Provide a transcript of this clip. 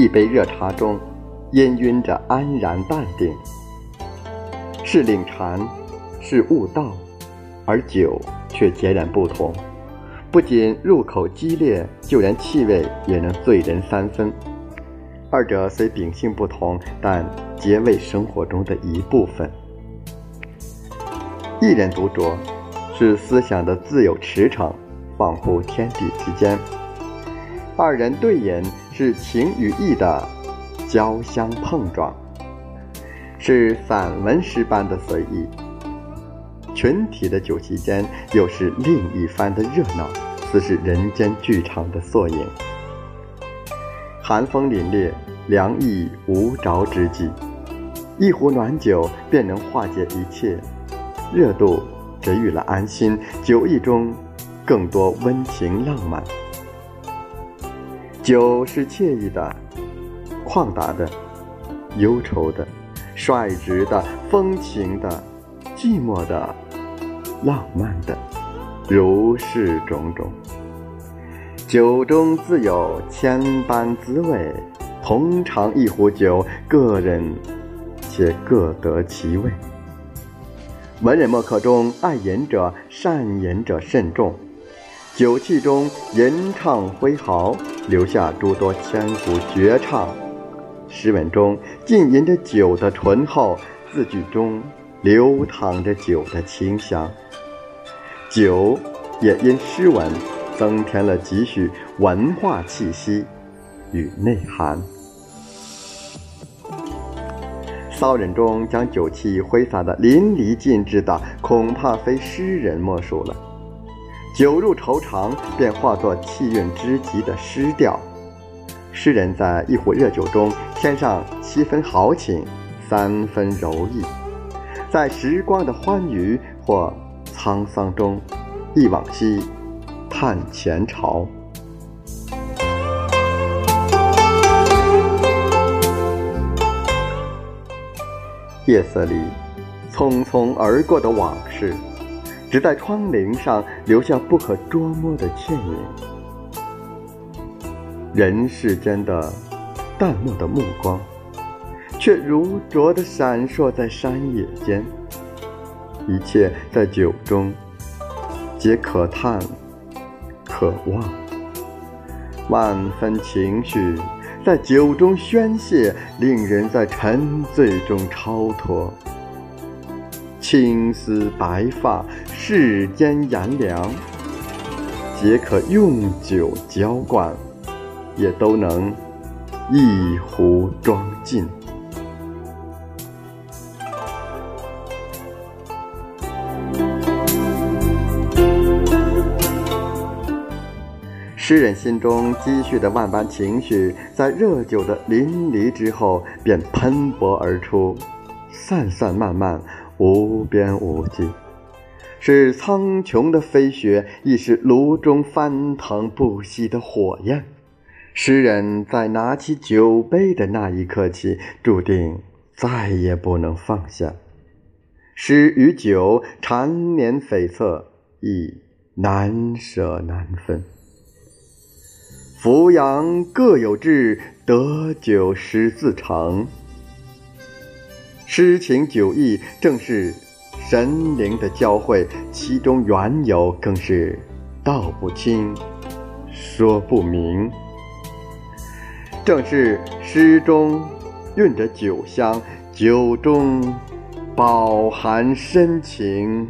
一杯热茶中，氤氲着安然淡定。是领禅，是悟道，而酒却截然不同。不仅入口激烈，就连气味也能醉人三分。二者虽秉性不同，但皆为生活中的一部分。一人独酌，是思想的自由驰骋，恍惚天地之间；二人对饮，是情与意的交相碰撞，是散文诗般的随意。群体的酒席间，又是另一番的热闹，此是人间剧场的缩影。寒风凛冽，凉意无着之际，一壶暖酒便能化解一切。热度给予了安心，酒意中更多温情浪漫。酒是惬意的、旷达的、忧愁的、率直的、风情的、寂寞的。浪漫的，如是种种。酒中自有千般滋味，同尝一壶酒，个人且各得其味。文人墨客中，爱饮者、善饮者甚众。酒气中吟唱挥毫，留下诸多千古绝唱。诗文中浸淫着酒的醇厚，字句中流淌着酒的清香。酒也因诗文增添了几许文化气息与内涵。骚人中将酒气挥洒的淋漓尽致的，恐怕非诗人莫属了。酒入愁肠，便化作气韵之极的诗调。诗人在一壶热酒中添上七分豪情，三分柔意，在时光的欢愉或。沧桑中，忆往昔，叹前朝。夜色里，匆匆而过的往事，只在窗棂上留下不可捉摸的倩影。人世间的淡漠的目光，却如灼的闪烁在山野间。一切在酒中，皆可叹、可望。万分情绪在酒中宣泄，令人在沉醉中超脱。青丝白发，世间炎凉，皆可用酒浇灌，也都能一壶装尽。诗人心中积蓄的万般情绪，在热酒的淋漓之后，便喷薄而出，散散漫漫，无边无际，是苍穹的飞雪，亦是炉中翻腾不息的火焰。诗人在拿起酒杯的那一刻起，注定再也不能放下。诗与酒缠绵悱恻，亦难舍难分。扶阳各有志，得酒诗自成。诗情酒意正是神灵的交汇，其中缘由更是道不清，说不明。正是诗中蕴着酒香，酒中饱含深情。